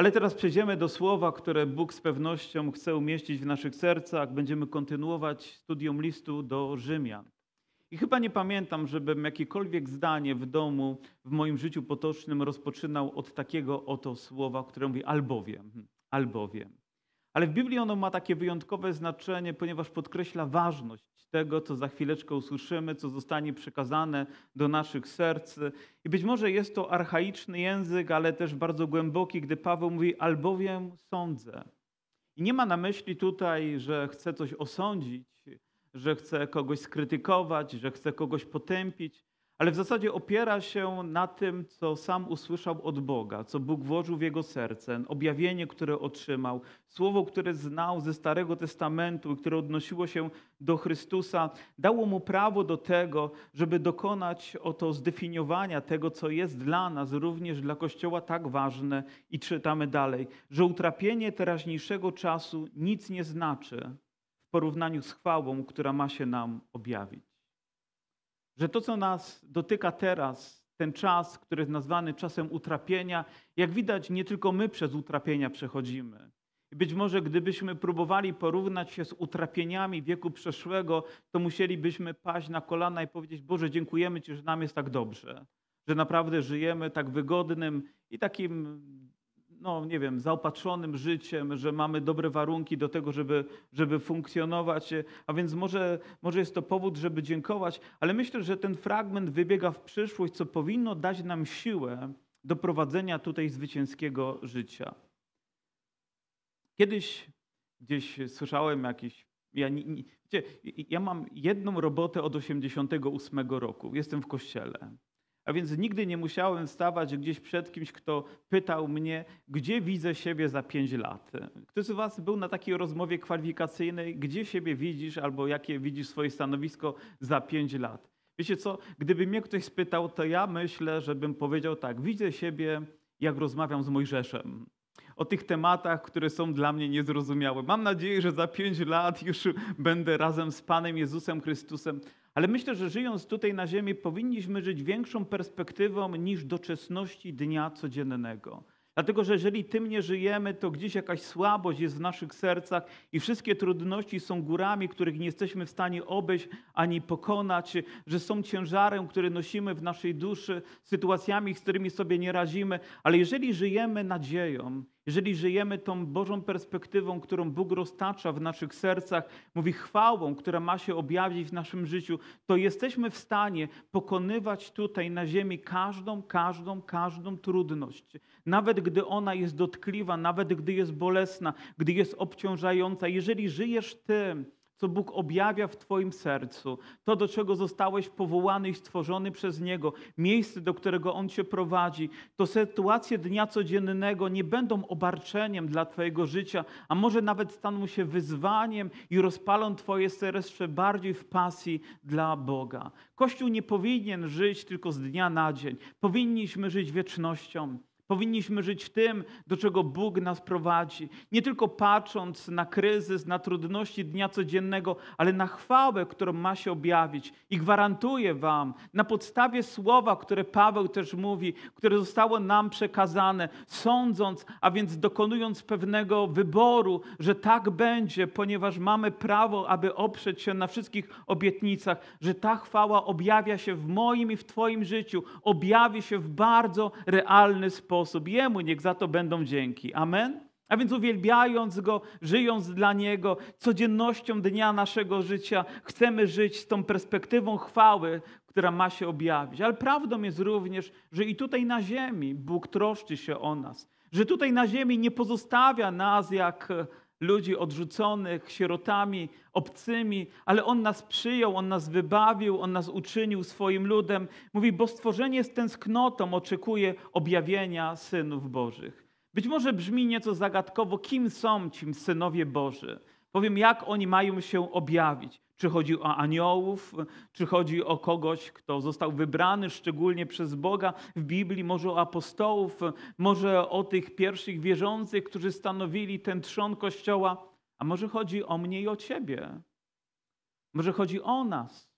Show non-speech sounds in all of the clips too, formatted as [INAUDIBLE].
Ale teraz przejdziemy do słowa, które Bóg z pewnością chce umieścić w naszych sercach. Będziemy kontynuować studium listu do Rzymian. I chyba nie pamiętam, żebym jakiekolwiek zdanie w domu, w moim życiu potocznym rozpoczynał od takiego oto słowa, które mówi albowiem, albowiem. Ale w Biblii ono ma takie wyjątkowe znaczenie, ponieważ podkreśla ważność tego, co za chwileczkę usłyszymy, co zostanie przekazane do naszych serc. I być może jest to archaiczny język, ale też bardzo głęboki, gdy Paweł mówi albowiem sądzę. I nie ma na myśli tutaj, że chce coś osądzić, że chce kogoś skrytykować, że chce kogoś potępić, ale w zasadzie opiera się na tym, co sam usłyszał od Boga, co Bóg włożył w jego serce, objawienie, które otrzymał, słowo, które znał ze Starego Testamentu które odnosiło się do Chrystusa, dało mu prawo do tego, żeby dokonać oto zdefiniowania tego, co jest dla nas, również dla Kościoła tak ważne. I czytamy dalej, że utrapienie teraźniejszego czasu nic nie znaczy w porównaniu z chwałą, która ma się nam objawić. Że to, co nas dotyka teraz, ten czas, który jest nazwany czasem utrapienia, jak widać, nie tylko my przez utrapienia przechodzimy. I być może gdybyśmy próbowali porównać się z utrapieniami wieku przeszłego, to musielibyśmy paść na kolana i powiedzieć: Boże, dziękujemy Ci, że nam jest tak dobrze, że naprawdę żyjemy tak wygodnym i takim no nie wiem, zaopatrzonym życiem, że mamy dobre warunki do tego, żeby, żeby funkcjonować. A więc może, może jest to powód, żeby dziękować, ale myślę, że ten fragment wybiega w przyszłość, co powinno dać nam siłę do prowadzenia tutaj zwycięskiego życia. Kiedyś gdzieś słyszałem jakiś. Ja, nie, ja mam jedną robotę od 88 roku. Jestem w kościele. A więc nigdy nie musiałem stawać gdzieś przed kimś, kto pytał mnie, gdzie widzę siebie za pięć lat. Ktoś z Was był na takiej rozmowie kwalifikacyjnej, gdzie siebie widzisz albo jakie widzisz swoje stanowisko za pięć lat. Wiecie co, gdyby mnie ktoś spytał, to ja myślę, żebym powiedział tak, widzę siebie, jak rozmawiam z Mojżeszem. O tych tematach, które są dla mnie niezrozumiałe. Mam nadzieję, że za pięć lat już będę razem z Panem Jezusem Chrystusem ale myślę, że żyjąc tutaj na ziemi, powinniśmy żyć większą perspektywą niż doczesności dnia codziennego. Dlatego, że jeżeli tym nie żyjemy, to gdzieś jakaś słabość jest w naszych sercach i wszystkie trudności są górami, których nie jesteśmy w stanie obejść ani pokonać, że są ciężarem, który nosimy w naszej duszy, sytuacjami, z którymi sobie nie radzimy. Ale jeżeli żyjemy nadzieją, jeżeli żyjemy tą Bożą perspektywą, którą Bóg roztacza w naszych sercach, mówi chwałą, która ma się objawić w naszym życiu, to jesteśmy w stanie pokonywać tutaj na ziemi każdą, każdą, każdą trudność. Nawet gdy ona jest dotkliwa, nawet gdy jest bolesna, gdy jest obciążająca. Jeżeli żyjesz tym, co Bóg objawia w Twoim sercu, to do czego zostałeś powołany i stworzony przez Niego, miejsce, do którego On Cię prowadzi, to sytuacje dnia codziennego nie będą obarczeniem dla Twojego życia, a może nawet staną się wyzwaniem i rozpalą Twoje serce bardziej w pasji dla Boga. Kościół nie powinien żyć tylko z dnia na dzień. Powinniśmy żyć wiecznością. Powinniśmy żyć w tym, do czego Bóg nas prowadzi. Nie tylko patrząc na kryzys, na trudności dnia codziennego, ale na chwałę, którą ma się objawić. I gwarantuję Wam, na podstawie słowa, które Paweł też mówi, które zostało nam przekazane, sądząc, a więc dokonując pewnego wyboru, że tak będzie, ponieważ mamy prawo, aby oprzeć się na wszystkich obietnicach, że ta chwała objawia się w moim i w Twoim życiu, objawi się w bardzo realny sposób sposób. Jemu niech za to będą dzięki. Amen? A więc uwielbiając Go, żyjąc dla Niego, codziennością dnia naszego życia, chcemy żyć z tą perspektywą chwały, która ma się objawić. Ale prawdą jest również, że i tutaj na ziemi Bóg troszczy się o nas. Że tutaj na ziemi nie pozostawia nas jak ludzi odrzuconych, sierotami, obcymi, ale On nas przyjął, On nas wybawił, On nas uczynił swoim ludem. Mówi, bo stworzenie z tęsknotą oczekuje objawienia synów Bożych. Być może brzmi nieco zagadkowo, kim są ci synowie Boży. Powiem, jak oni mają się objawić. Czy chodzi o aniołów, czy chodzi o kogoś, kto został wybrany szczególnie przez Boga w Biblii, może o apostołów, może o tych pierwszych wierzących, którzy stanowili ten trzon Kościoła, a może chodzi o mnie i o Ciebie. Może chodzi o nas.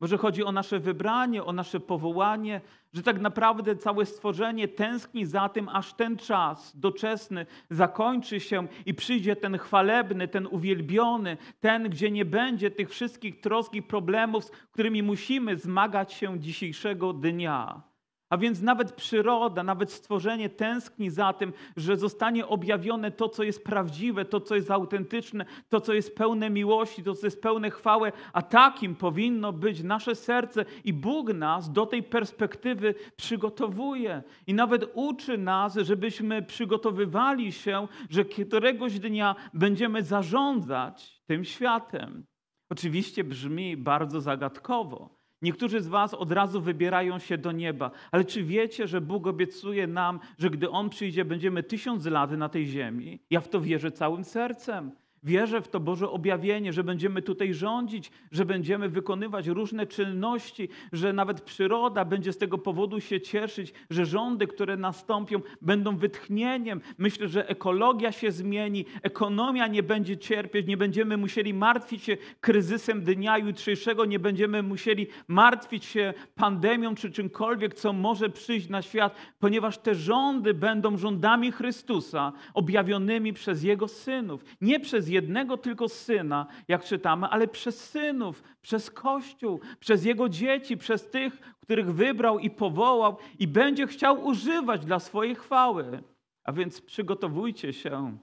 Może chodzi o nasze wybranie, o nasze powołanie, że tak naprawdę całe stworzenie tęskni za tym, aż ten czas doczesny zakończy się i przyjdzie ten chwalebny, ten uwielbiony, ten, gdzie nie będzie tych wszystkich trosk i problemów, z którymi musimy zmagać się dzisiejszego dnia. A więc nawet przyroda, nawet stworzenie tęskni za tym, że zostanie objawione to, co jest prawdziwe, to, co jest autentyczne, to, co jest pełne miłości, to, co jest pełne chwały, a takim powinno być nasze serce i Bóg nas do tej perspektywy przygotowuje. I nawet uczy nas, żebyśmy przygotowywali się, że któregoś dnia będziemy zarządzać tym światem. Oczywiście brzmi bardzo zagadkowo. Niektórzy z Was od razu wybierają się do nieba, ale czy wiecie, że Bóg obiecuje nam, że gdy On przyjdzie, będziemy tysiąc lat na tej ziemi? Ja w to wierzę całym sercem. Wierzę w to Boże objawienie, że będziemy tutaj rządzić, że będziemy wykonywać różne czynności, że nawet przyroda będzie z tego powodu się cieszyć, że rządy, które nastąpią, będą wytchnieniem. Myślę, że ekologia się zmieni, ekonomia nie będzie cierpieć, nie będziemy musieli martwić się kryzysem dnia jutrzejszego, nie będziemy musieli martwić się pandemią czy czymkolwiek, co może przyjść na świat, ponieważ te rządy będą rządami Chrystusa, objawionymi przez Jego synów, nie przez jednego tylko syna, jak czytamy, ale przez synów, przez Kościół, przez jego dzieci, przez tych, których wybrał i powołał i będzie chciał używać dla swojej chwały. A więc przygotowujcie się.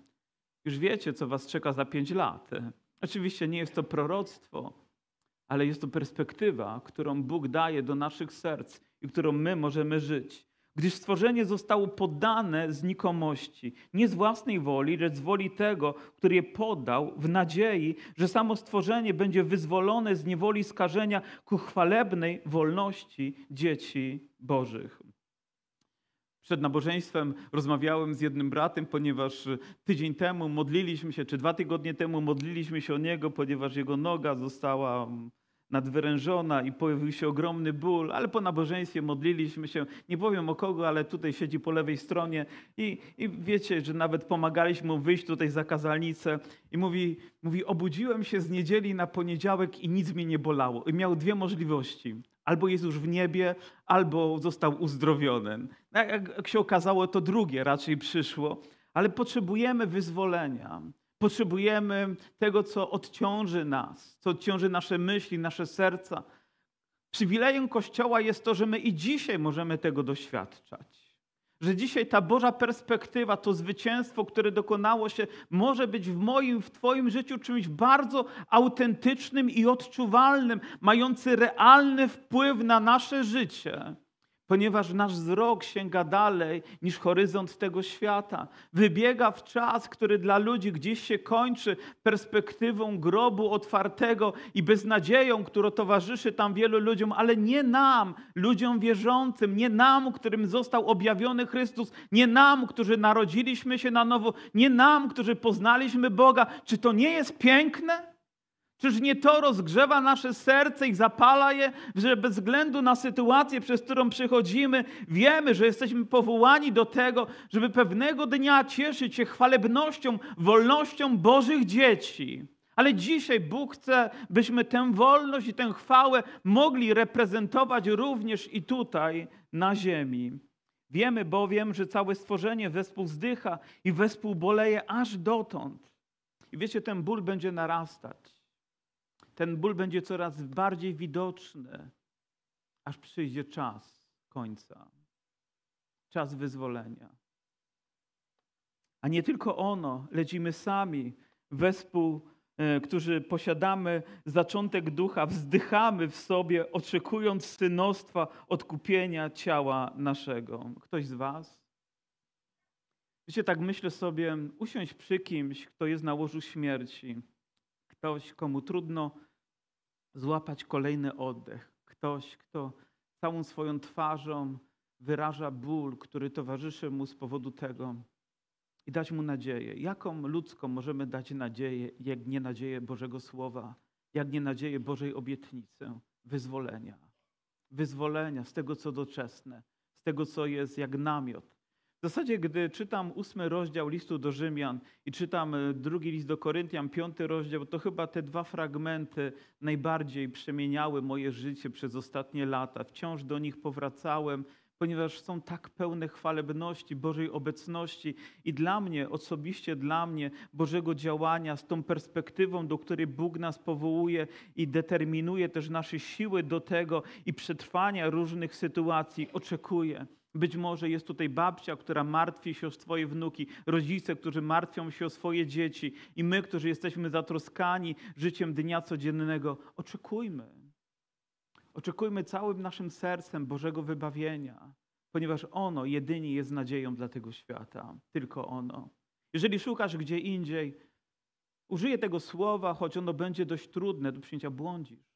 Już wiecie, co was czeka za pięć lat. Oczywiście nie jest to proroctwo, ale jest to perspektywa, którą Bóg daje do naszych serc i którą my możemy żyć gdyż stworzenie zostało poddane znikomości, nie z własnej woli, lecz z woli tego, który je podał, w nadziei, że samo stworzenie będzie wyzwolone z niewoli skażenia ku chwalebnej wolności dzieci Bożych. Przed nabożeństwem rozmawiałem z jednym bratem, ponieważ tydzień temu modliliśmy się, czy dwa tygodnie temu modliliśmy się o niego, ponieważ jego noga została nadwyrężona i pojawił się ogromny ból, ale po nabożeństwie modliliśmy się, nie powiem o kogo, ale tutaj siedzi po lewej stronie i, i wiecie, że nawet pomagaliśmy mu wyjść tutaj za kazalnicę i mówi, mówi, obudziłem się z niedzieli na poniedziałek i nic mnie nie bolało. I miał dwie możliwości. Albo jest już w niebie, albo został uzdrowiony. No, jak się okazało, to drugie raczej przyszło, ale potrzebujemy wyzwolenia. Potrzebujemy tego, co odciąży nas, co odciąży nasze myśli, nasze serca. Przywilejem Kościoła jest to, że my i dzisiaj możemy tego doświadczać. Że dzisiaj ta Boża perspektywa, to zwycięstwo, które dokonało się, może być w moim, w Twoim życiu czymś bardzo autentycznym i odczuwalnym, mający realny wpływ na nasze życie ponieważ nasz wzrok sięga dalej niż horyzont tego świata. Wybiega w czas, który dla ludzi gdzieś się kończy perspektywą grobu otwartego i beznadzieją, która towarzyszy tam wielu ludziom, ale nie nam, ludziom wierzącym, nie nam, którym został objawiony Chrystus, nie nam, którzy narodziliśmy się na nowo, nie nam, którzy poznaliśmy Boga. Czy to nie jest piękne? Czyż nie to rozgrzewa nasze serce i zapala je, że bez względu na sytuację, przez którą przechodzimy, wiemy, że jesteśmy powołani do tego, żeby pewnego dnia cieszyć się chwalebnością, wolnością Bożych dzieci. Ale dzisiaj Bóg chce, byśmy tę wolność i tę chwałę mogli reprezentować również i tutaj na ziemi. Wiemy bowiem, że całe stworzenie wespół zdycha i wespół boleje aż dotąd. I wiecie, ten ból będzie narastać ten ból będzie coraz bardziej widoczny, aż przyjdzie czas końca, czas wyzwolenia. A nie tylko ono, lecimy sami, wespół, e, którzy posiadamy zaczątek ducha, wzdychamy w sobie, oczekując synostwa, odkupienia ciała naszego. Ktoś z Was? Wiecie, tak myślę sobie, usiąść przy kimś, kto jest na łożu śmierci, ktoś, komu trudno złapać kolejny oddech. Ktoś, kto całą swoją twarzą wyraża ból, który towarzyszy mu z powodu tego i dać mu nadzieję. Jaką ludzką możemy dać nadzieję, jak nie nadzieję Bożego Słowa, jak nie nadzieję Bożej obietnicy, wyzwolenia. Wyzwolenia z tego, co doczesne, z tego, co jest jak namiot. W zasadzie, gdy czytam ósmy rozdział listu do Rzymian i czytam e, drugi list do Koryntian, piąty rozdział, to chyba te dwa fragmenty najbardziej przemieniały moje życie przez ostatnie lata. Wciąż do nich powracałem, ponieważ są tak pełne chwalebności, Bożej obecności i dla mnie, osobiście dla mnie, Bożego działania z tą perspektywą, do której Bóg nas powołuje i determinuje też nasze siły do tego i przetrwania różnych sytuacji, oczekuję. Być może jest tutaj babcia, która martwi się o swoje wnuki, rodzice, którzy martwią się o swoje dzieci i my, którzy jesteśmy zatroskani życiem dnia codziennego. Oczekujmy. Oczekujmy całym naszym sercem Bożego wybawienia, ponieważ ono jedynie jest nadzieją dla tego świata. Tylko ono. Jeżeli szukasz gdzie indziej, użyję tego słowa, choć ono będzie dość trudne do przyjęcia, błądzisz.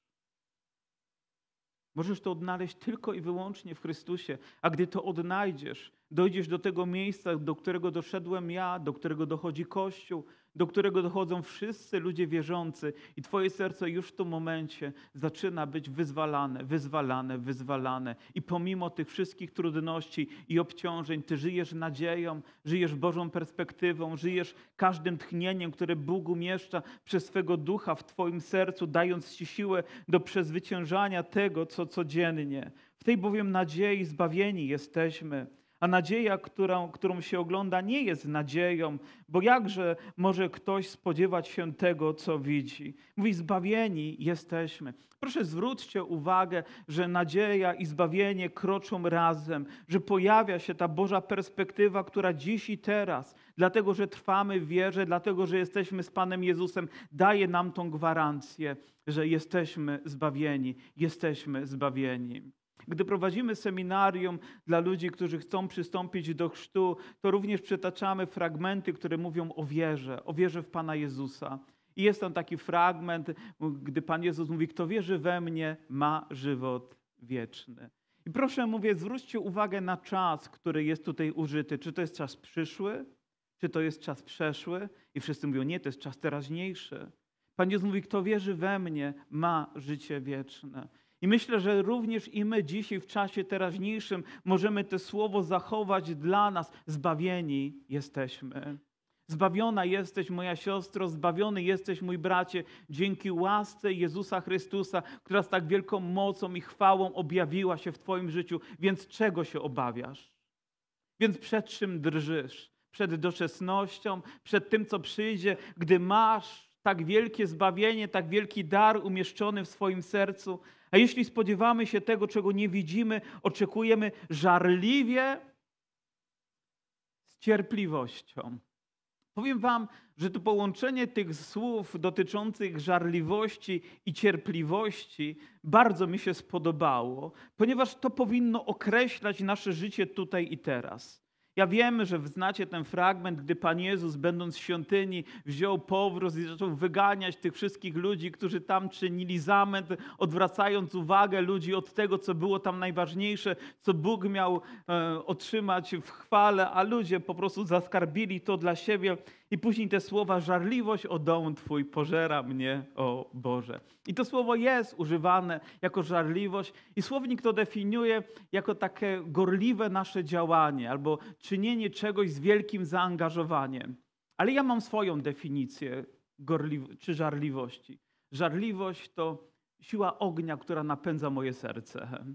Możesz to odnaleźć tylko i wyłącznie w Chrystusie. A gdy to odnajdziesz, dojdziesz do tego miejsca, do którego doszedłem ja, do którego dochodzi Kościół, do którego dochodzą wszyscy ludzie wierzący, i Twoje serce już w tym momencie zaczyna być wyzwalane, wyzwalane, wyzwalane. I pomimo tych wszystkich trudności i obciążeń, Ty żyjesz nadzieją, żyjesz Bożą perspektywą, żyjesz każdym tchnieniem, które Bóg umieszcza przez swego ducha w Twoim sercu, dając Ci siłę do przezwyciężania tego, co codziennie. W tej bowiem nadziei zbawieni jesteśmy. A nadzieja, którą, którą się ogląda, nie jest nadzieją, bo jakże może ktoś spodziewać się tego, co widzi? Mówi, zbawieni jesteśmy. Proszę zwróćcie uwagę, że nadzieja i zbawienie kroczą razem, że pojawia się ta Boża perspektywa, która dziś i teraz, dlatego że trwamy w wierze, dlatego że jesteśmy z Panem Jezusem, daje nam tą gwarancję, że jesteśmy zbawieni, jesteśmy zbawieni. Gdy prowadzimy seminarium dla ludzi, którzy chcą przystąpić do chrztu, to również przytaczamy fragmenty, które mówią o wierze, o wierze w Pana Jezusa. I jest tam taki fragment, gdy Pan Jezus mówi: Kto wierzy we mnie, ma żywot wieczny. I proszę, mówię, zwróćcie uwagę na czas, który jest tutaj użyty. Czy to jest czas przyszły, czy to jest czas przeszły? I wszyscy mówią: Nie, to jest czas teraźniejszy. Pan Jezus mówi: Kto wierzy we mnie, ma życie wieczne. I myślę, że również i my dzisiaj w czasie teraźniejszym możemy to słowo zachować dla nas. Zbawieni jesteśmy. Zbawiona jesteś, moja siostro, zbawiony jesteś, mój bracie, dzięki łasce Jezusa Chrystusa, która z tak wielką mocą i chwałą objawiła się w Twoim życiu. Więc czego się obawiasz? Więc przed czym drżysz? Przed doczesnością, przed tym, co przyjdzie, gdy masz tak wielkie zbawienie, tak wielki dar umieszczony w swoim sercu, a jeśli spodziewamy się tego, czego nie widzimy, oczekujemy żarliwie, z cierpliwością. Powiem Wam, że to połączenie tych słów dotyczących żarliwości i cierpliwości bardzo mi się spodobało, ponieważ to powinno określać nasze życie tutaj i teraz. Ja wiem, że znacie ten fragment, gdy Pan Jezus, będąc w świątyni, wziął powrót i zaczął wyganiać tych wszystkich ludzi, którzy tam czynili zamęt, odwracając uwagę ludzi od tego, co było tam najważniejsze, co Bóg miał e, otrzymać w chwale, a ludzie po prostu zaskarbili to dla siebie. I później te słowa, żarliwość o dom Twój pożera mnie, o Boże. I to słowo jest używane jako żarliwość i słownik to definiuje jako takie gorliwe nasze działanie albo czynienie czegoś z wielkim zaangażowaniem. Ale ja mam swoją definicję gorliw- czy żarliwości. Żarliwość to siła ognia, która napędza moje serce.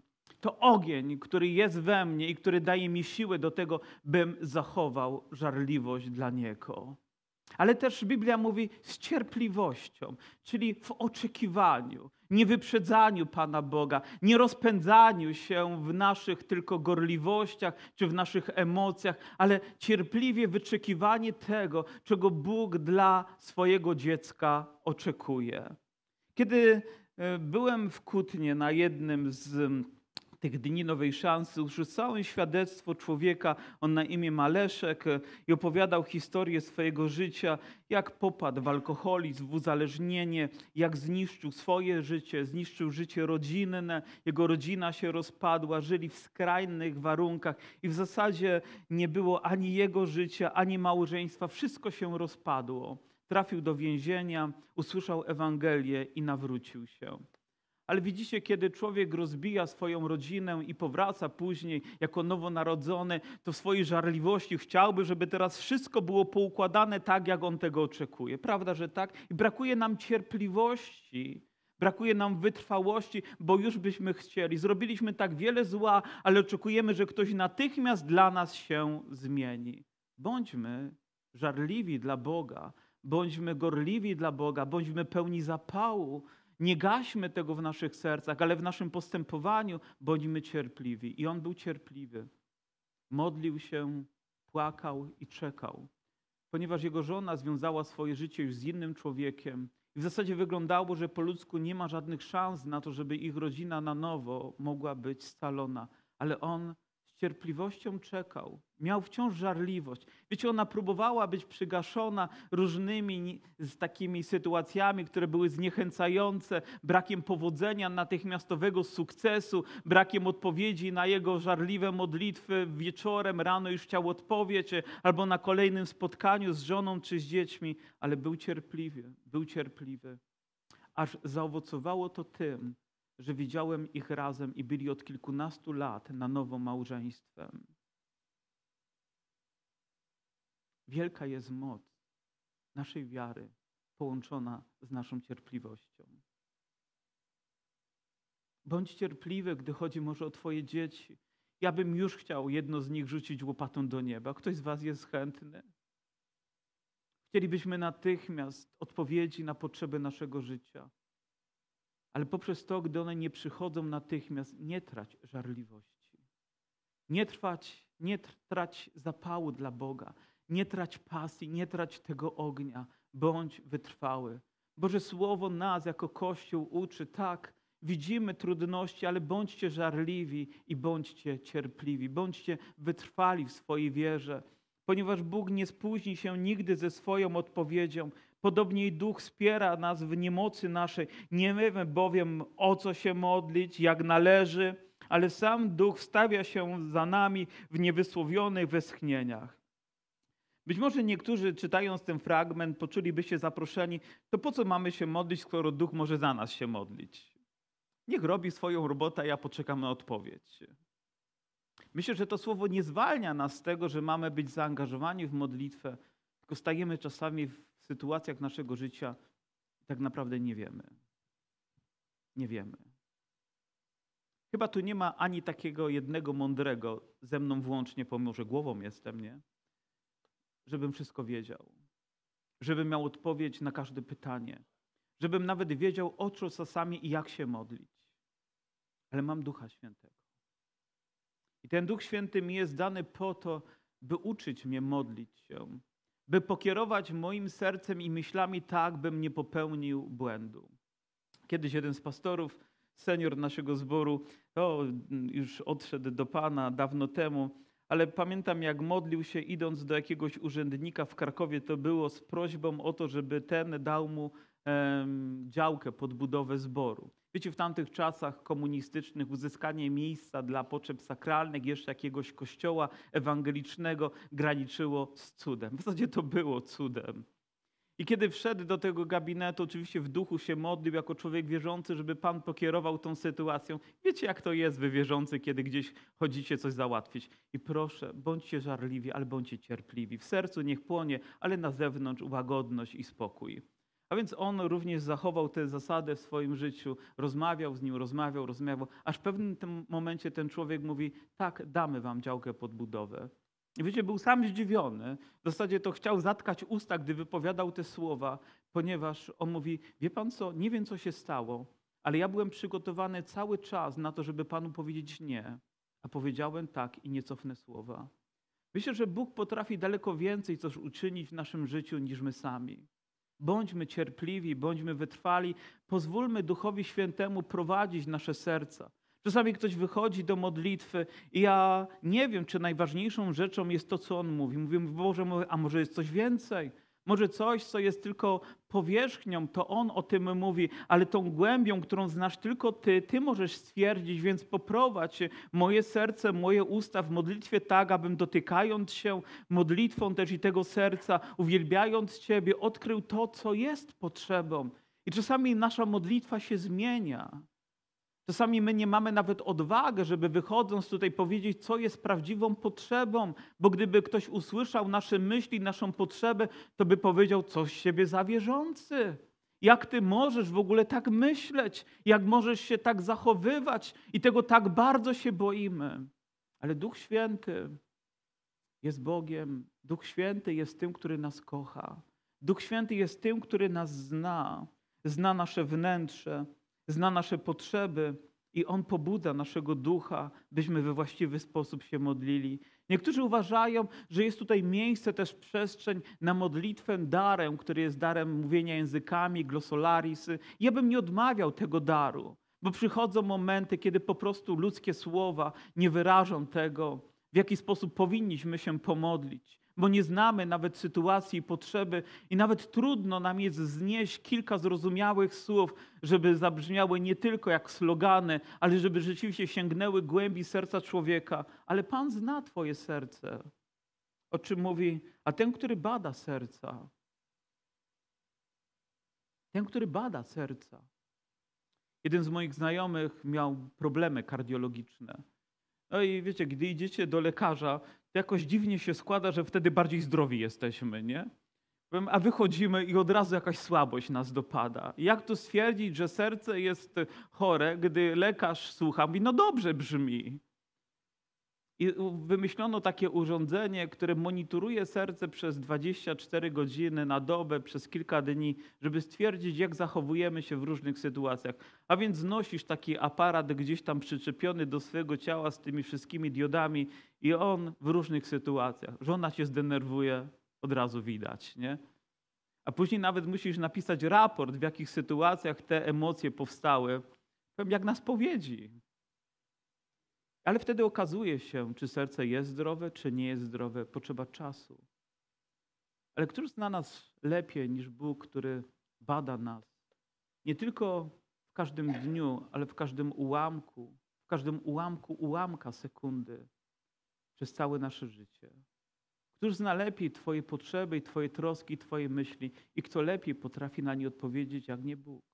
To ogień, który jest we mnie i który daje mi siłę do tego, bym zachował żarliwość dla Niego. Ale też Biblia mówi z cierpliwością, czyli w oczekiwaniu, nie wyprzedzaniu Pana Boga, nie rozpędzaniu się w naszych tylko gorliwościach czy w naszych emocjach, ale cierpliwie wyczekiwanie tego, czego Bóg dla swojego dziecka oczekuje. Kiedy e, byłem w Kutnie na jednym z tych dni nowej szansy. Usłyszałem świadectwo człowieka, on na imię Maleszek e, i opowiadał historię swojego życia, jak popadł w alkoholizm, w uzależnienie, jak zniszczył swoje życie, zniszczył życie rodzinne, jego rodzina się rozpadła, żyli w skrajnych warunkach i w zasadzie nie było ani jego życia, ani małżeństwa, wszystko się rozpadło. Trafił do więzienia, usłyszał Ewangelię i nawrócił się. Ale widzicie, kiedy człowiek rozbija swoją rodzinę i powraca później jako nowonarodzony, to w swojej żarliwości chciałby, żeby teraz wszystko było poukładane tak, jak on tego oczekuje. Prawda, że tak? I brakuje nam cierpliwości, brakuje nam wytrwałości, bo już byśmy chcieli. Zrobiliśmy tak wiele zła, ale oczekujemy, że ktoś natychmiast dla nas się zmieni. Bądźmy żarliwi dla Boga, bądźmy gorliwi dla Boga, bądźmy pełni zapału. Nie gaśmy tego w naszych sercach, ale w naszym postępowaniu bądźmy cierpliwi. I on był cierpliwy. Modlił się, płakał i czekał, ponieważ jego żona związała swoje życie już z innym człowiekiem. I w zasadzie wyglądało, że po ludzku nie ma żadnych szans na to, żeby ich rodzina na nowo mogła być scalona. Ale on cierpliwością czekał. Miał wciąż żarliwość. Wiecie, ona próbowała być przygaszona różnymi z takimi sytuacjami, które były zniechęcające, brakiem powodzenia, natychmiastowego sukcesu, brakiem odpowiedzi na jego żarliwe modlitwy wieczorem, rano już chciał odpowiedź, albo na kolejnym spotkaniu z żoną czy z dziećmi, ale był cierpliwy, był cierpliwy. Aż zaowocowało to tym, że widziałem ich razem i byli od kilkunastu lat na nowo małżeństwem. Wielka jest moc naszej wiary połączona z naszą cierpliwością. Bądź cierpliwy, gdy chodzi może o Twoje dzieci. Ja bym już chciał jedno z nich rzucić łopatą do nieba. Ktoś z Was jest chętny? Chcielibyśmy natychmiast odpowiedzi na potrzeby naszego życia. Ale poprzez to, gdy one nie przychodzą natychmiast, nie trać żarliwości. Nie trwać, nie trać zapału dla Boga. Nie trać pasji, nie trać tego ognia. Bądź wytrwały. Boże Słowo nas jako Kościół uczy, tak, widzimy trudności, ale bądźcie żarliwi i bądźcie cierpliwi. Bądźcie wytrwali w swojej wierze, ponieważ Bóg nie spóźni się nigdy ze swoją odpowiedzią. Podobnie i Duch wspiera nas w niemocy naszej. Nie wiemy bowiem o co się modlić, jak należy, ale sam Duch wstawia się za nami w niewysłowionych westchnieniach. Być może niektórzy czytając ten fragment poczuliby się zaproszeni, to po co mamy się modlić, skoro Duch może za nas się modlić? Niech robi swoją robotę, a ja poczekam na odpowiedź. Myślę, że to słowo nie zwalnia nas z tego, że mamy być zaangażowani w modlitwę, tylko stajemy czasami w sytuacjach naszego życia tak naprawdę nie wiemy. Nie wiemy. Chyba tu nie ma ani takiego jednego mądrego, ze mną włącznie, pomimo że głową jestem, nie? Żebym wszystko wiedział. Żebym miał odpowiedź na każde pytanie. Żebym nawet wiedział, o co czasami i jak się modlić. Ale mam Ducha Świętego. I ten Duch Święty mi jest dany po to, by uczyć mnie modlić się, by pokierować moim sercem i myślami tak, bym nie popełnił błędu. Kiedyś jeden z pastorów, senior naszego zboru, o, już odszedł do Pana dawno temu, ale pamiętam jak modlił się idąc do jakiegoś urzędnika w Krakowie, to było z prośbą o to, żeby ten dał mu działkę pod budowę zboru. Wiecie, w tamtych czasach komunistycznych uzyskanie miejsca dla potrzeb sakralnych, jeszcze jakiegoś kościoła ewangelicznego graniczyło z cudem. W zasadzie to było cudem. I kiedy wszedł do tego gabinetu, oczywiście w duchu się modlił jako człowiek wierzący, żeby Pan pokierował tą sytuacją. Wiecie, jak to jest, wy wierzący, kiedy gdzieś chodzicie coś załatwić. I proszę, bądźcie żarliwi, ale bądźcie cierpliwi. W sercu niech płonie, ale na zewnątrz łagodność i spokój. A więc on również zachował tę zasadę w swoim życiu, rozmawiał z nim, rozmawiał, rozmawiał, aż w pewnym tym momencie ten człowiek mówi: Tak, damy wam działkę pod budowę. I wiecie, był sam zdziwiony. W zasadzie to chciał zatkać usta, gdy wypowiadał te słowa, ponieważ on mówi: Wie pan co, nie wiem co się stało, ale ja byłem przygotowany cały czas na to, żeby panu powiedzieć nie, a powiedziałem tak i nie cofnę słowa. Myślę, że Bóg potrafi daleko więcej coś uczynić w naszym życiu niż my sami. Bądźmy cierpliwi, bądźmy wytrwali, pozwólmy Duchowi Świętemu prowadzić nasze serca. Czasami ktoś wychodzi do modlitwy i ja nie wiem, czy najważniejszą rzeczą jest to, co on mówi. Mówię, Boże, a może jest coś więcej? Może coś, co jest tylko powierzchnią, to On o tym mówi, ale tą głębią, którą znasz tylko Ty, Ty możesz stwierdzić, więc poprowadź moje serce, moje usta w modlitwie tak, abym dotykając się modlitwą też i tego serca, uwielbiając Ciebie, odkrył to, co jest potrzebą. I czasami nasza modlitwa się zmienia. Czasami my nie mamy nawet odwagi, żeby wychodząc tutaj powiedzieć, co jest prawdziwą potrzebą, bo gdyby ktoś usłyszał nasze myśli, naszą potrzebę, to by powiedział, coś siebie zawierzący. Jak ty możesz w ogóle tak myśleć? Jak możesz się tak zachowywać? I tego tak bardzo się boimy. Ale Duch Święty jest Bogiem. Duch Święty jest tym, który nas kocha. Duch Święty jest tym, który nas zna. Zna nasze wnętrze, zna nasze potrzeby i On pobudza naszego ducha, byśmy we właściwy sposób się modlili. Niektórzy uważają, że jest tutaj miejsce, też przestrzeń na modlitwę darem, który jest darem mówienia językami, glosolarisy. Ja bym nie odmawiał tego daru, bo przychodzą momenty, kiedy po prostu ludzkie słowa nie wyrażą tego, w jaki sposób powinniśmy się pomodlić bo nie znamy nawet sytuacji i potrzeby i nawet trudno nam jest znieść kilka zrozumiałych słów, żeby zabrzmiały nie tylko jak slogany, ale żeby rzeczywiście sięgnęły głębi serca człowieka. Ale Pan zna Twoje serce. O czym mówi, a ten, który bada serca, ten, który bada serca. Jeden z moich znajomych miał problemy kardiologiczne. No i wiecie, gdy idziecie do lekarza, jakoś dziwnie się składa, że wtedy bardziej zdrowi jesteśmy, nie? A wychodzimy i od razu jakaś słabość nas dopada. Jak to stwierdzić, że serce jest chore, gdy lekarz słucha, mówi, no dobrze brzmi. I wymyślono takie urządzenie, które monitoruje serce przez 24 godziny na dobę, przez kilka dni, żeby stwierdzić, jak zachowujemy się w różnych sytuacjach. A więc nosisz taki aparat gdzieś tam przyczepiony do swojego ciała z tymi wszystkimi diodami i on w różnych sytuacjach. Żona się zdenerwuje, od razu widać, nie? A później nawet musisz napisać raport, w jakich sytuacjach te emocje powstały, jak na spowiedzi. Ale wtedy okazuje się, czy serce jest zdrowe, czy nie jest zdrowe. Potrzeba czasu. Ale któż zna nas lepiej niż Bóg, który bada nas? Nie tylko w każdym dniu, ale w każdym ułamku, w każdym ułamku ułamka sekundy przez całe nasze życie. Któż zna lepiej Twoje potrzeby i Twoje troski, Twoje myśli i kto lepiej potrafi na nie odpowiedzieć, jak nie Bóg?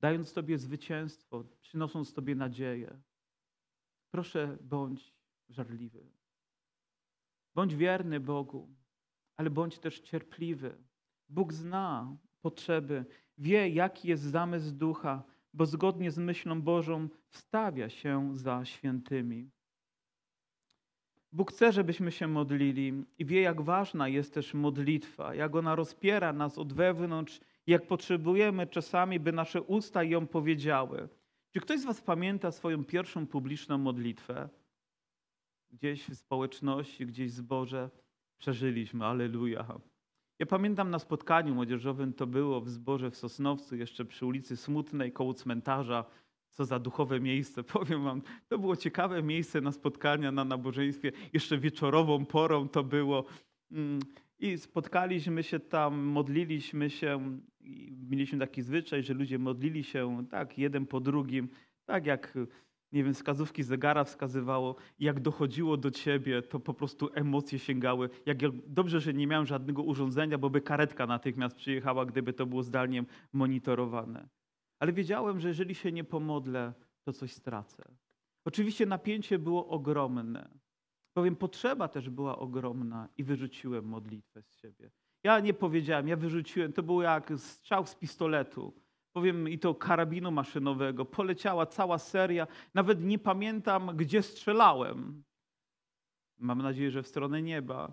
Dając Tobie zwycięstwo, przynosząc Tobie nadzieję. Proszę, bądź żarliwy. Bądź wierny Bogu, ale bądź też cierpliwy. Bóg zna potrzeby, wie, jaki jest zamysł ducha, bo zgodnie z myślą Bożą wstawia się za świętymi. Bóg chce, żebyśmy się modlili i wie, jak ważna jest też modlitwa, jak ona rozpiera nas od wewnątrz, jak potrzebujemy czasami, by nasze usta ją powiedziały. Czy ktoś z Was pamięta swoją pierwszą publiczną modlitwę? Gdzieś w społeczności, gdzieś w zborze przeżyliśmy, aleluja. Ja pamiętam na spotkaniu młodzieżowym, to było w zborze w Sosnowcu, jeszcze przy ulicy Smutnej, koło cmentarza. Co za duchowe miejsce, [LAUGHS] powiem wam. To było ciekawe miejsce na spotkania, na nabożeństwie. Jeszcze wieczorową porą to było. I spotkaliśmy się tam, modliliśmy się. Mieliśmy taki zwyczaj, że ludzie modlili się tak, jeden po drugim, tak jak nie wiem, wskazówki zegara wskazywało, jak dochodziło do ciebie, to po prostu emocje sięgały. Jak dobrze, że nie miałem żadnego urządzenia, bo by karetka natychmiast przyjechała, gdyby to było zdalnie monitorowane. Ale wiedziałem, że jeżeli się nie pomodlę, to coś stracę. Oczywiście napięcie było ogromne. Powiem, potrzeba też była ogromna i wyrzuciłem modlitwę z siebie. Ja nie powiedziałem, ja wyrzuciłem, to było jak strzał z pistoletu. Powiem i to karabinu maszynowego. Poleciała cała seria. Nawet nie pamiętam, gdzie strzelałem. Mam nadzieję, że w stronę nieba.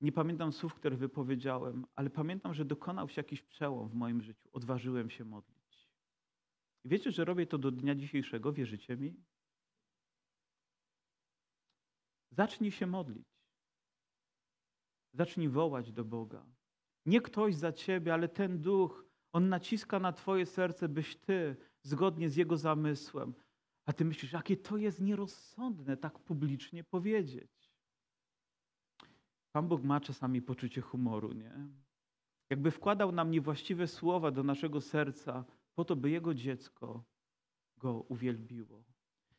Nie pamiętam słów, które wypowiedziałem, ale pamiętam, że dokonał się jakiś przełom w moim życiu. Odważyłem się modlić. Wiecie, że robię to do dnia dzisiejszego? Wierzycie mi? Zacznij się modlić. Zacznij wołać do Boga. Nie ktoś za ciebie, ale ten duch, on naciska na twoje serce, byś ty, zgodnie z jego zamysłem, a ty myślisz, jakie to jest nierozsądne tak publicznie powiedzieć. Pan Bóg ma czasami poczucie humoru, nie? Jakby wkładał nam niewłaściwe słowa do naszego serca, po to, by jego dziecko go uwielbiło.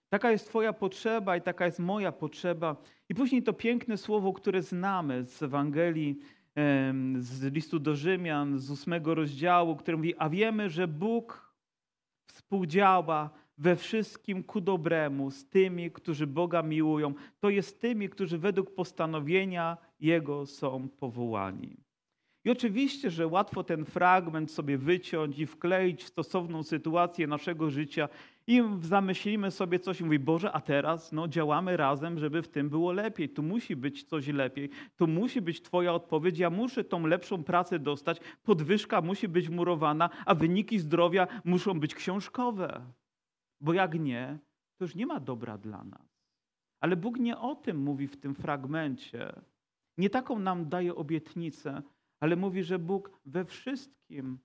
Taka jest Twoja potrzeba i taka jest moja potrzeba. I później to piękne słowo, które znamy z Ewangelii, z listu do Rzymian, z ósmego rozdziału, które mówi: A wiemy, że Bóg współdziała we wszystkim ku dobremu z tymi, którzy Boga miłują. To jest tymi, którzy według postanowienia Jego są powołani. I oczywiście, że łatwo ten fragment sobie wyciąć i wkleić w stosowną sytuację naszego życia i zamyślimy sobie coś i mówi, Boże, a teraz no, działamy razem, żeby w tym było lepiej. Tu musi być coś lepiej. Tu musi być Twoja odpowiedź. Ja muszę tą lepszą pracę dostać. Podwyżka musi być murowana, a wyniki zdrowia muszą być książkowe. Bo jak nie, to już nie ma dobra dla nas. Ale Bóg nie o tym mówi w tym fragmencie. Nie taką nam daje obietnicę, ale mówi, że Bóg we wszystkim,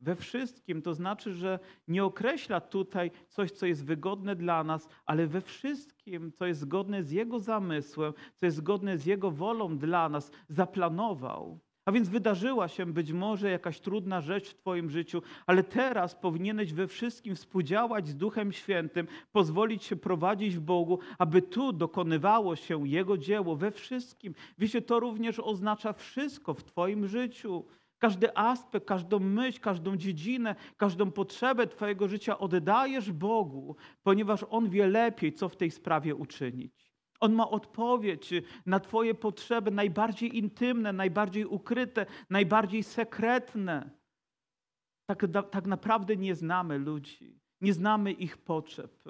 we wszystkim, to znaczy, że nie określa tutaj coś, co jest wygodne dla nas, ale we wszystkim, co jest zgodne z Jego zamysłem, co jest zgodne z Jego wolą dla nas, zaplanował. A więc wydarzyła się być może jakaś trudna rzecz w Twoim życiu, ale teraz powinieneś we wszystkim współdziałać z Duchem Świętym, pozwolić się prowadzić w Bogu, aby tu dokonywało się Jego dzieło we wszystkim. Wiecie, to również oznacza wszystko w Twoim życiu. Każdy aspekt, każdą myśl, każdą dziedzinę, każdą potrzebę Twojego życia oddajesz Bogu, ponieważ On wie lepiej, co w tej sprawie uczynić. On ma odpowiedź na Twoje potrzeby najbardziej intymne, najbardziej ukryte, najbardziej sekretne. Tak, tak naprawdę nie znamy ludzi, nie znamy ich potrzeb.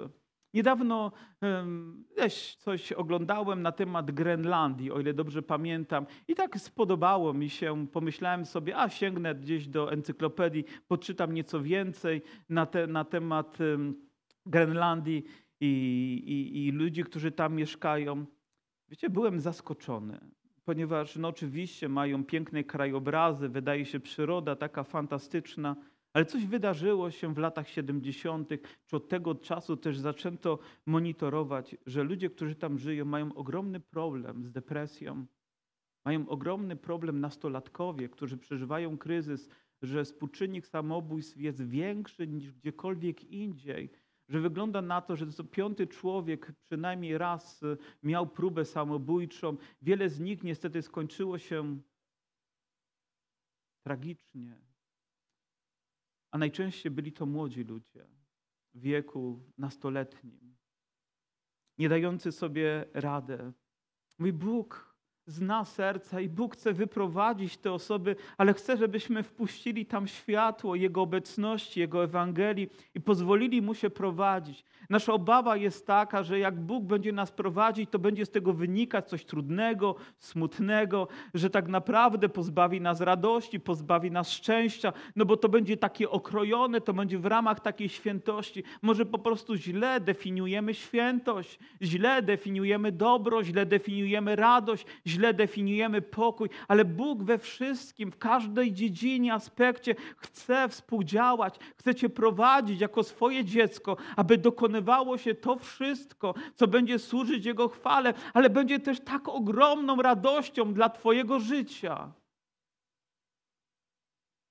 Niedawno coś oglądałem na temat Grenlandii, o ile dobrze pamiętam, i tak spodobało mi się. Pomyślałem sobie, a sięgnę gdzieś do encyklopedii, poczytam nieco więcej na, te, na temat Grenlandii i, i, i ludzi, którzy tam mieszkają. Wiecie, byłem zaskoczony, ponieważ no oczywiście mają piękne krajobrazy, wydaje się przyroda taka fantastyczna, ale coś wydarzyło się w latach 70., czy od tego czasu też zaczęto monitorować, że ludzie, którzy tam żyją, mają ogromny problem z depresją. Mają ogromny problem nastolatkowie, którzy przeżywają kryzys, że współczynnik samobójstw jest większy niż gdziekolwiek indziej że wygląda na to, że to piąty człowiek przynajmniej raz y, miał próbę samobójczą. Wiele z nich niestety skończyło się tragicznie. A najczęściej byli to młodzi ludzie w wieku nastoletnim, nie dający sobie radę. Mój Bóg zna serca i Bóg chce wyprowadzić te osoby, ale chce, żebyśmy wpuścili tam światło Jego obecności, Jego Ewangelii i pozwolili Mu się prowadzić. Nasza obawa jest taka, że jak Bóg będzie nas prowadzić, to będzie z tego wynikać coś trudnego, smutnego, że tak naprawdę pozbawi nas radości, pozbawi nas szczęścia, no bo to będzie takie okrojone, to będzie w ramach takiej świętości. Może po prostu źle definiujemy świętość, źle definiujemy dobro, źle definiujemy radość, źle definiujemy pokój, ale Bóg we wszystkim, w każdej dziedzinie, aspekcie chce współdziałać, chce Cię prowadzić jako swoje dziecko, aby dokonywało się to wszystko, co będzie służyć Jego chwale, ale będzie też tak ogromną radością dla Twojego życia.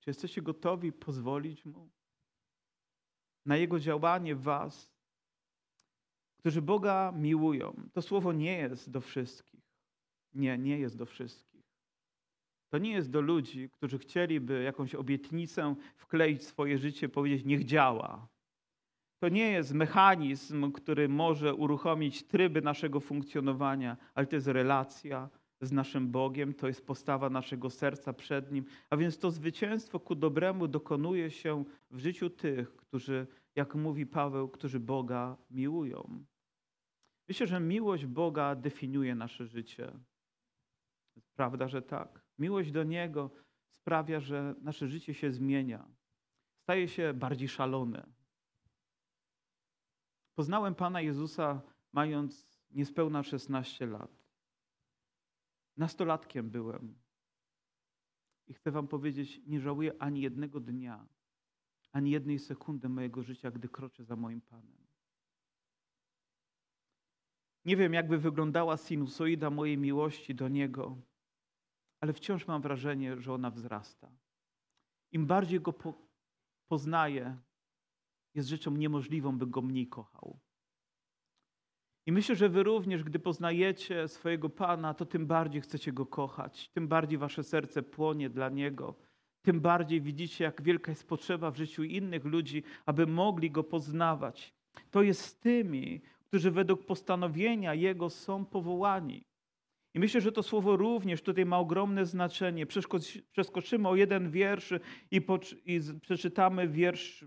Czy jesteście gotowi pozwolić Mu na Jego działanie w Was, którzy Boga miłują? To słowo nie jest do wszystkich. Nie, nie jest do wszystkich. To nie jest do ludzi, którzy chcieliby jakąś obietnicę wkleić w swoje życie, powiedzieć, niech działa. To nie jest mechanizm, który może uruchomić tryby naszego funkcjonowania, ale to jest relacja z naszym Bogiem, to jest postawa naszego serca przed Nim. A więc to zwycięstwo ku dobremu dokonuje się w życiu tych, którzy, jak mówi Paweł, którzy Boga miłują. Myślę, że miłość Boga definiuje nasze życie. Prawda, że tak. Miłość do Niego sprawia, że nasze życie się zmienia. Staje się bardziej szalone. Poznałem Pana Jezusa mając niespełna 16 lat. Nastolatkiem byłem. I chcę Wam powiedzieć, nie żałuję ani jednego dnia, ani jednej sekundy mojego życia, gdy kroczę za moim Panem. Nie wiem, jakby wyglądała sinusoida mojej miłości do Niego, ale wciąż mam wrażenie, że ona wzrasta. Im bardziej go po, poznaję, jest rzeczą niemożliwą, by go mniej kochał. I myślę, że wy również, gdy poznajecie swojego Pana, to tym bardziej chcecie go kochać, tym bardziej wasze serce płonie dla Niego, tym bardziej widzicie, jak wielka jest potrzeba w życiu innych ludzi, aby mogli Go poznawać. To jest z tymi, którzy według postanowienia Jego są powołani. I myślę, że to słowo również tutaj ma ogromne znaczenie. Przeskoczymy o jeden wiersz i, i przeczytamy wiersz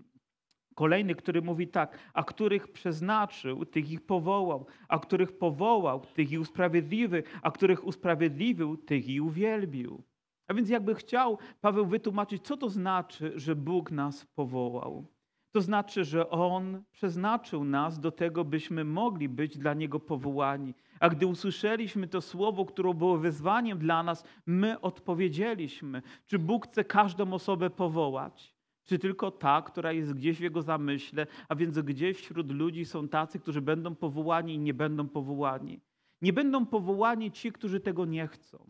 kolejny, który mówi tak, a których przeznaczył, tych ich powołał, a których powołał, tych i usprawiedliwił, a których usprawiedliwił, tych i uwielbił. A więc jakby chciał Paweł wytłumaczyć, co to znaczy, że Bóg nas powołał. To znaczy, że On przeznaczył nas do tego, byśmy mogli być dla Niego powołani. A gdy usłyszeliśmy to słowo, które było wyzwaniem dla nas, my odpowiedzieliśmy, czy Bóg chce każdą osobę powołać. Czy tylko ta, która jest gdzieś w jego zamyśle, a więc gdzieś wśród ludzi są tacy, którzy będą powołani i nie będą powołani. Nie będą powołani ci, którzy tego nie chcą,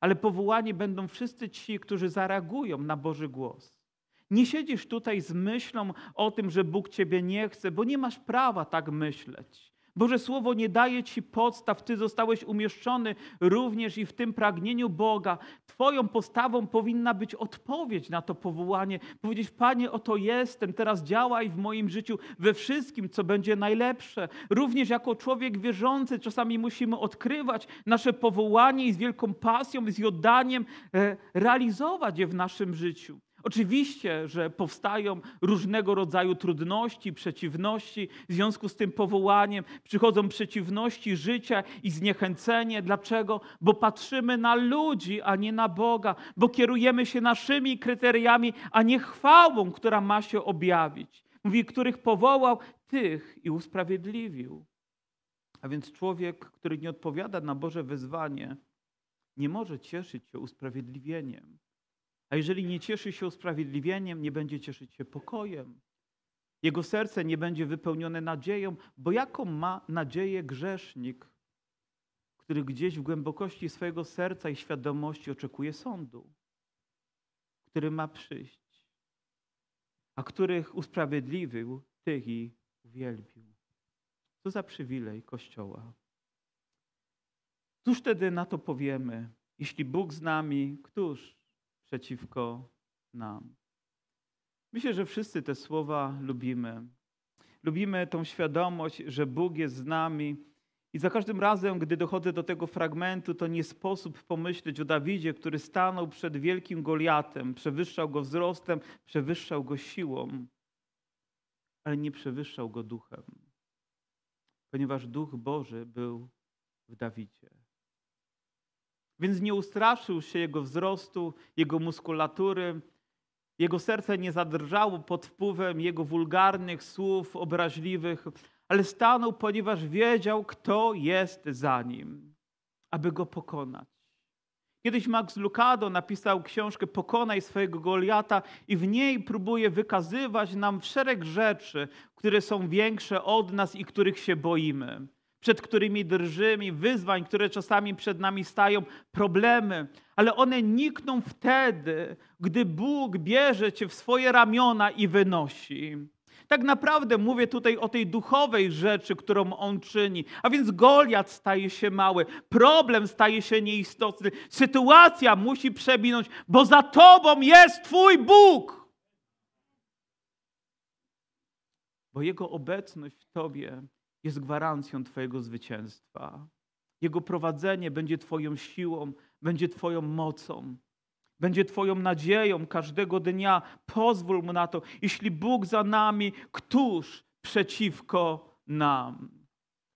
ale powołani będą wszyscy ci, którzy zareagują na Boży głos. Nie siedzisz tutaj z myślą o tym, że Bóg ciebie nie chce, bo nie masz prawa tak myśleć. Boże Słowo nie daje Ci podstaw, Ty zostałeś umieszczony również i w tym pragnieniu Boga. Twoją postawą powinna być odpowiedź na to powołanie. Powiedzieć, Panie, oto jestem, teraz działaj w moim życiu we wszystkim, co będzie najlepsze. Również jako człowiek wierzący czasami musimy odkrywać nasze powołanie i z wielką pasją, z oddaniem e, realizować je w naszym życiu. Oczywiście, że powstają różnego rodzaju trudności, przeciwności. W związku z tym powołaniem przychodzą przeciwności życia i zniechęcenie. Dlaczego? Bo patrzymy na ludzi, a nie na Boga, bo kierujemy się naszymi kryteriami, a nie chwałą, która ma się objawić. Mówi, których powołał, tych i usprawiedliwił. A więc człowiek, który nie odpowiada na Boże wyzwanie, nie może cieszyć się usprawiedliwieniem. A jeżeli nie cieszy się usprawiedliwieniem, nie będzie cieszyć się pokojem. Jego serce nie będzie wypełnione nadzieją, bo jaką ma nadzieję grzesznik, który gdzieś w głębokości swojego serca i świadomości oczekuje sądu, który ma przyjść, a których usprawiedliwił, tych i uwielbił. Co za przywilej Kościoła. Cóż wtedy na to powiemy? Jeśli Bóg z nami, któż przeciwko nam. Myślę, że wszyscy te słowa lubimy. Lubimy tą świadomość, że Bóg jest z nami. I za każdym razem, gdy dochodzę do tego fragmentu, to nie sposób pomyśleć o Dawidzie, który stanął przed wielkim Goliatem, przewyższał go wzrostem, przewyższał go siłą, ale nie przewyższał go duchem, ponieważ duch Boży był w Dawidzie. Więc nie ustraszył się jego wzrostu, jego muskulatury. Jego serce nie zadrżało pod wpływem jego wulgarnych słów obraźliwych, ale stanął, ponieważ wiedział, kto jest za nim, aby go pokonać. Kiedyś Max Lucado napisał książkę Pokonaj swojego Goliata i w niej próbuje wykazywać nam szereg rzeczy, które są większe od nas i których się boimy przed którymi drżymy, wyzwań, które czasami przed nami stają, problemy, ale one nikną wtedy, gdy Bóg bierze cię w swoje ramiona i wynosi. Tak naprawdę mówię tutaj o tej duchowej rzeczy, którą on czyni. A więc Goliat staje się mały, problem staje się nieistotny, sytuacja musi przebinąć, bo za tobą jest Twój Bóg. Bo Jego obecność w Tobie jest gwarancją Twojego zwycięstwa. Jego prowadzenie będzie Twoją siłą, będzie Twoją mocą, będzie Twoją nadzieją każdego dnia. Pozwól mu na to. Jeśli Bóg za nami, któż przeciwko nam?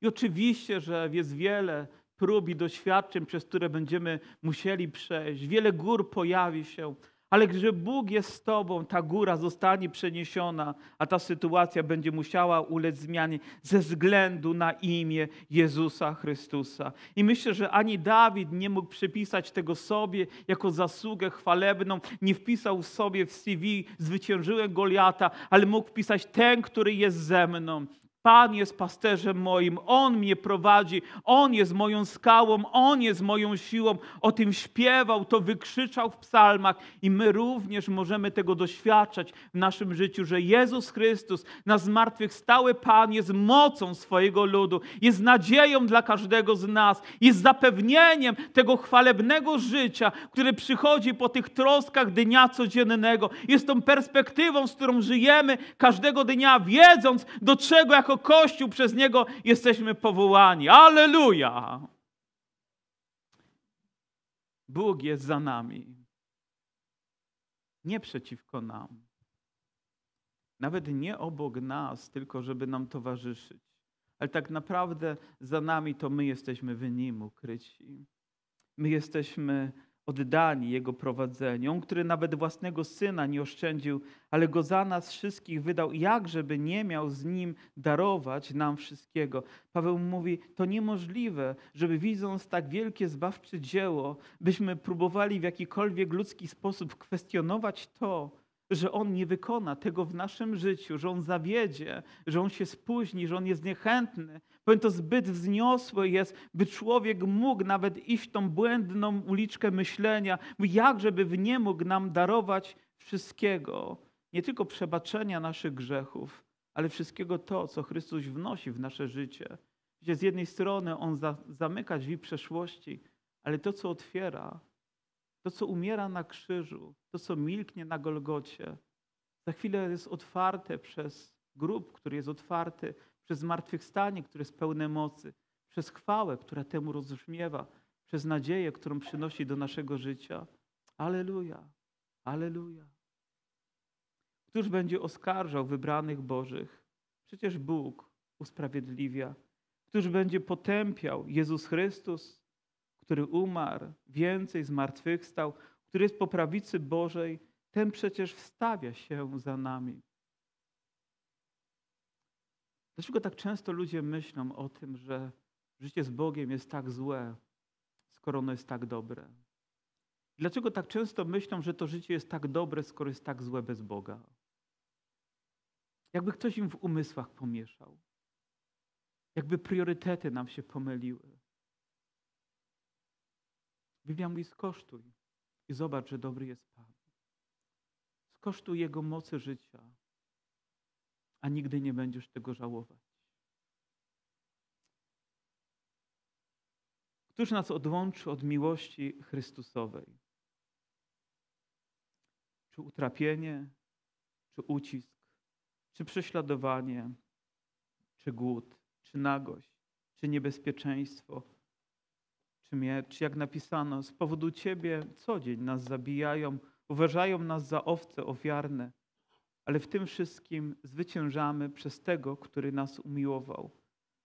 I oczywiście, że jest wiele prób i doświadczeń, przez które będziemy musieli przejść. Wiele gór pojawi się, ale gdy Bóg jest z Tobą, ta góra zostanie przeniesiona, a ta sytuacja będzie musiała ulec zmianie ze względu na imię Jezusa Chrystusa. I myślę, że ani Dawid nie mógł przypisać tego sobie jako zasługę chwalebną, nie wpisał sobie w CV zwyciężyłem Goliata, ale mógł wpisać ten, który jest ze mną. Pan jest pasterzem moim, On mnie prowadzi, On jest moją skałą, On jest moją siłą. O tym śpiewał, to wykrzyczał w psalmach i my również możemy tego doświadczać w naszym życiu, że Jezus Chrystus, na zmartwychwstały Pan jest mocą swojego ludu, jest nadzieją dla każdego z nas, jest zapewnieniem tego chwalebnego życia, które przychodzi po tych troskach dnia codziennego. Jest tą perspektywą, z którą żyjemy każdego dnia, wiedząc, do czego jako Kościół przez Niego jesteśmy powołani. Aleluja! Bóg jest za nami, nie przeciwko nam. Nawet nie obok nas, tylko żeby nam towarzyszyć. Ale tak naprawdę za nami to my jesteśmy w Nim ukryci. My jesteśmy oddani Jego prowadzeniu. On, który nawet własnego Syna nie oszczędził, ale Go za nas wszystkich wydał, jak żeby nie miał z Nim darować nam wszystkiego. Paweł mówi, to niemożliwe, żeby widząc tak wielkie zbawcze dzieło, byśmy próbowali w jakikolwiek ludzki sposób kwestionować to, że On nie wykona tego w naszym życiu, że On zawiedzie, że On się spóźni, że On jest niechętny. Powiem to zbyt wzniosłe jest, by człowiek mógł nawet iść tą błędną uliczkę myślenia, jak żeby w nie mógł nam darować wszystkiego. Nie tylko przebaczenia naszych grzechów, ale wszystkiego to, co Chrystus wnosi w nasze życie. Gdzie z jednej strony On za, zamyka drzwi przeszłości, ale to, co otwiera, to, co umiera na krzyżu, to, co milknie na Golgocie, za chwilę jest otwarte przez grób, który jest otwarty, przez zmartwychwstanie, które jest pełne mocy, przez chwałę, która temu rozbrzmiewa, przez nadzieję, którą przynosi do naszego życia. Aleluja, aleluja. Któż będzie oskarżał wybranych Bożych? Przecież Bóg usprawiedliwia. Któż będzie potępiał Jezus Chrystus? Który umarł, więcej zmartwychwstał, który jest po prawicy Bożej, ten przecież wstawia się za nami. Dlaczego tak często ludzie myślą o tym, że życie z Bogiem jest tak złe, skoro ono jest tak dobre? Dlaczego tak często myślą, że to życie jest tak dobre, skoro jest tak złe bez Boga? Jakby ktoś im w umysłach pomieszał. Jakby priorytety nam się pomyliły. Biblia mówi skosztuj i zobacz, że dobry jest Pan. Skosztuj Jego mocy życia, a nigdy nie będziesz tego żałować. Któż nas odłączy od miłości Chrystusowej? Czy utrapienie, czy ucisk, czy prześladowanie, czy głód, czy nagość, czy niebezpieczeństwo, miecz, jak napisano, z powodu Ciebie co dzień nas zabijają, uważają nas za owce ofiarne, ale w tym wszystkim zwyciężamy przez tego, który nas umiłował.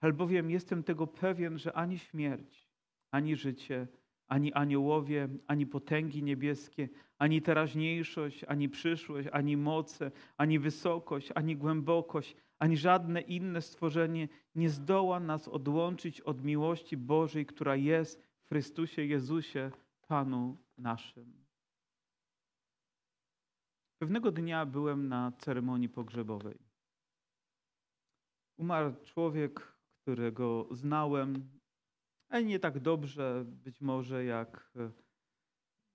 Albowiem jestem tego pewien, że ani śmierć, ani życie, ani aniołowie, ani potęgi niebieskie, ani teraźniejszość, ani przyszłość, ani moce, ani wysokość, ani głębokość, ani żadne inne stworzenie nie zdoła nas odłączyć od miłości Bożej, która jest Chrystusie Jezusie, Panu naszym. Pewnego dnia byłem na ceremonii pogrzebowej. Umarł człowiek, którego znałem, ale nie tak dobrze, być może jak,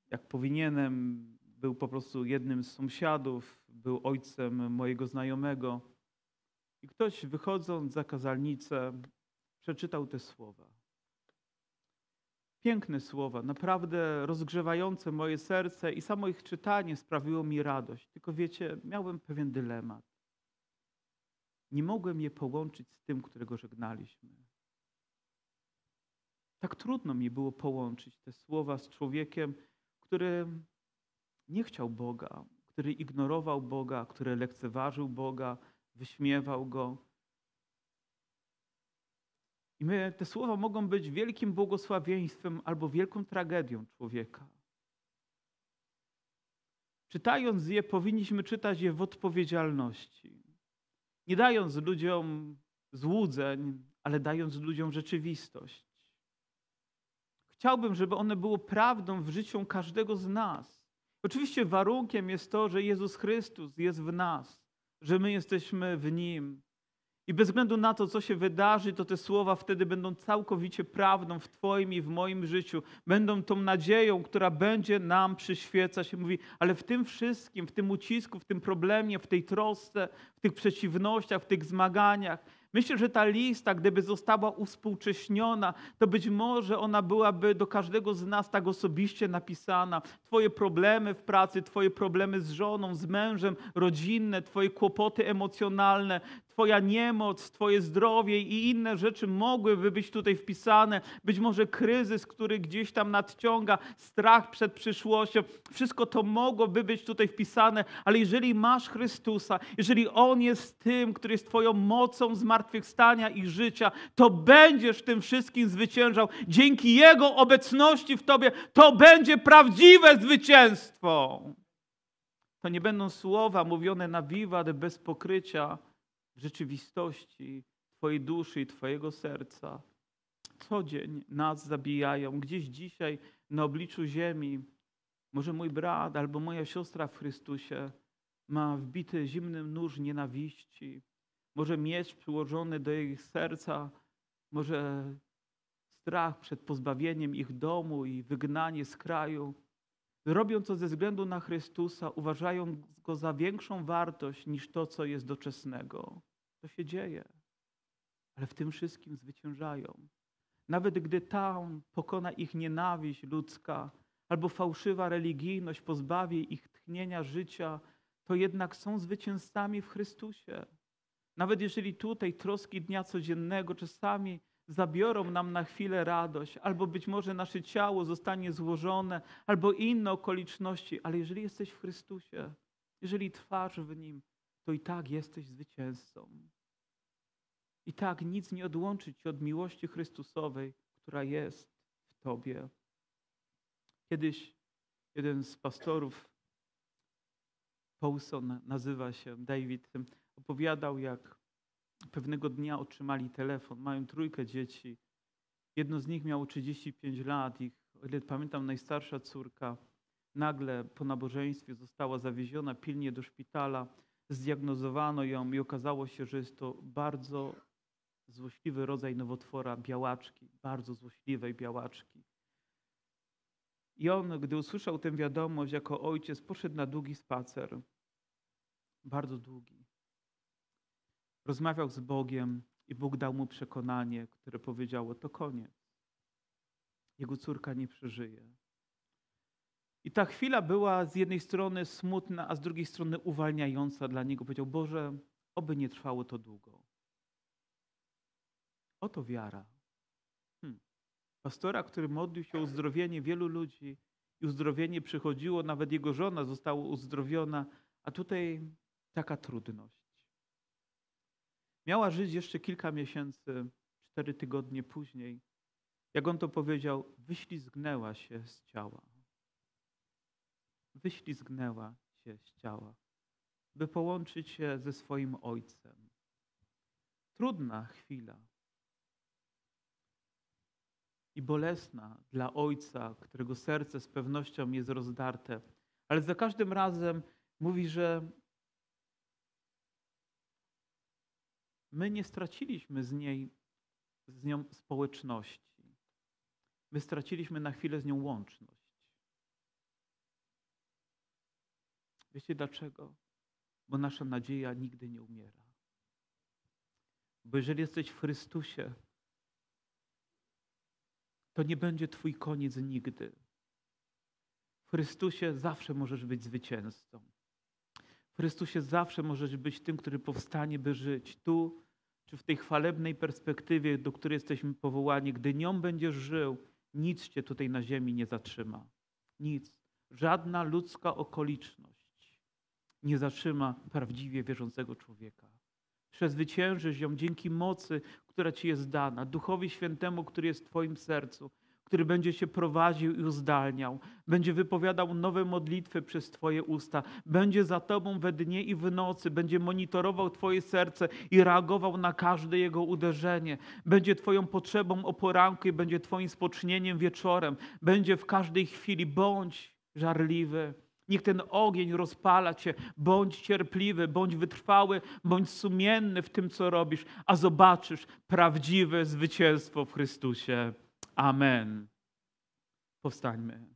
jak powinienem. Był po prostu jednym z sąsiadów, był ojcem mojego znajomego. I ktoś wychodząc za kazalnicę przeczytał te słowa. Piękne słowa, naprawdę rozgrzewające moje serce i samo ich czytanie sprawiło mi radość. Tylko wiecie, miałem pewien dylemat. Nie mogłem je połączyć z tym, którego żegnaliśmy. Tak trudno mi było połączyć te słowa z człowiekiem, który nie chciał Boga, który ignorował Boga, który lekceważył Boga, wyśmiewał Go. I my, te słowa mogą być wielkim błogosławieństwem albo wielką tragedią człowieka. Czytając je, powinniśmy czytać je w odpowiedzialności. Nie dając ludziom złudzeń, ale dając ludziom rzeczywistość. Chciałbym, żeby one było prawdą w życiu każdego z nas. Oczywiście warunkiem jest to, że Jezus Chrystus jest w nas, że my jesteśmy w Nim, I bez względu na to, co się wydarzy, to te słowa wtedy będą całkowicie prawdą w Twoim i w moim życiu. Będą tą nadzieją, która będzie nam przyświecać. I mówi, ale w tym wszystkim, w tym ucisku, w tym problemie, w tej trosce, w tych przeciwnościach, w tych zmaganiach, Myślę, że ta lista, gdyby została uspółcześniona, to być może ona byłaby do każdego z nas tak osobiście napisana. Twoje problemy w pracy, Twoje problemy z żoną, z mężem, rodzinne, Twoje kłopoty emocjonalne, Twoja niemoc, Twoje zdrowie i inne rzeczy mogłyby być tutaj wpisane. Być może kryzys, który gdzieś tam nadciąga, strach przed przyszłością. Wszystko to mogłoby być tutaj wpisane, ale jeżeli masz Chrystusa, jeżeli On jest tym, który jest Twoją mocą zmartwychwstania i życia, to będziesz w tym wszystkim zwyciężał. Dzięki Jego obecności w Tobie to będzie prawdziwe zwycięstwo. To nie będą słowa mówione na wiwat bez pokrycia, rzeczywistości Twojej duszy i Twojego serca. Co dzień nas zabijają. Gdzieś dzisiaj na obliczu ziemi, może mój brat albo moja siostra w Chrystusie ma wbity zimny nóż nienawiści. Może miecz przyłożony do ich serca, może strach przed pozbawieniem ich domu i wygnanie z kraju. Robią to ze względu na Chrystusa, uważają go za większą wartość niż to, co jest doczesnego. To się dzieje, ale w tym wszystkim zwyciężają. Nawet gdy tam pokona ich nienawiść ludzka albo fałszywa religijność pozbawi ich tchnienia życia, to jednak są zwycięzcami w Chrystusie. Nawet jeżeli tutaj troski dnia codziennego czasami zabiorą nam na chwilę radość, albo być może nasze ciało zostanie złożone, albo inne okoliczności, ale jeżeli jesteś w Chrystusie, jeżeli trwasz w Nim, to i tak jesteś zwycięzcą. I tak nic nie odłączy cię od miłości Chrystusowej, która jest w Tobie. Kiedyś jeden z pastorów, Paulson nazywa się David, opowiadał, jak pewnego dnia otrzymali telefon. Mają trójkę dzieci. Jedno z nich miało 35 lat. Ich, o ile pamiętam, najstarsza córka nagle po nabożeństwie została zawieziona pilnie do szpitala. Zdiagnozowano ją i okazało się, że jest to bardzo złośliwy rodzaj nowotwora białaczki, bardzo złośliwej białaczki. I on, gdy usłyszał tę wiadomość, jako ojciec poszedł na długi spacer, bardzo długi. Rozmawiał z Bogiem i Bóg dał mu przekonanie, które powiedziało: To koniec. Jego córka nie przeżyje. I ta chwila była z jednej strony smutna, a z drugiej strony uwalniająca dla niego. Powiedział: Boże, oby nie trwało to długo. Oto wiara. Hmm. Pastora, który modlił się o uzdrowienie wielu ludzi i uzdrowienie przychodziło, nawet jego żona została uzdrowiona, a tutaj taka trudność. Miała żyć jeszcze kilka miesięcy, cztery tygodnie później. Jak on to powiedział, wyślizgnęła się z ciała. Wyślizgnęła się z ciała, by połączyć się ze swoim ojcem. Trudna chwila i bolesna dla ojca, którego serce z pewnością jest rozdarte, ale za każdym razem mówi, że my nie straciliśmy z niej, z nią społeczności. My straciliśmy na chwilę z nią łączność. Wiecie dlaczego? Bo nasza nadzieja nigdy nie umiera. Bo jeżeli jesteś w Chrystusie, to nie będzie Twój koniec nigdy. W Chrystusie zawsze możesz być zwycięzcą. W Chrystusie zawsze możesz być tym, który powstanie, by żyć tu, czy w tej chwalebnej perspektywie, do której jesteśmy powołani. Gdy nią będziesz żył, nic cię tutaj na ziemi nie zatrzyma. Nic. Żadna ludzka okoliczność nie zatrzyma prawdziwie wierzącego człowieka. Przezwyciężysz ją dzięki mocy, która Ci jest dana, Duchowi Świętemu, który jest w Twoim sercu, który będzie Cię prowadził i uzdalniał, będzie wypowiadał nowe modlitwy przez Twoje usta, będzie za Tobą we dnie i w nocy, będzie monitorował Twoje serce i reagował na każde jego uderzenie, będzie Twoją potrzebą o poranku i będzie Twoim spocznieniem wieczorem, będzie w każdej chwili. Bądź żarliwy, Niech ten ogień rozpala cię. Bądź cierpliwy, bądź wytrwały, bądź sumienny w tym, co robisz, a zobaczysz prawdziwe zwycięstwo w Chrystusie. Amen. Powstańmy.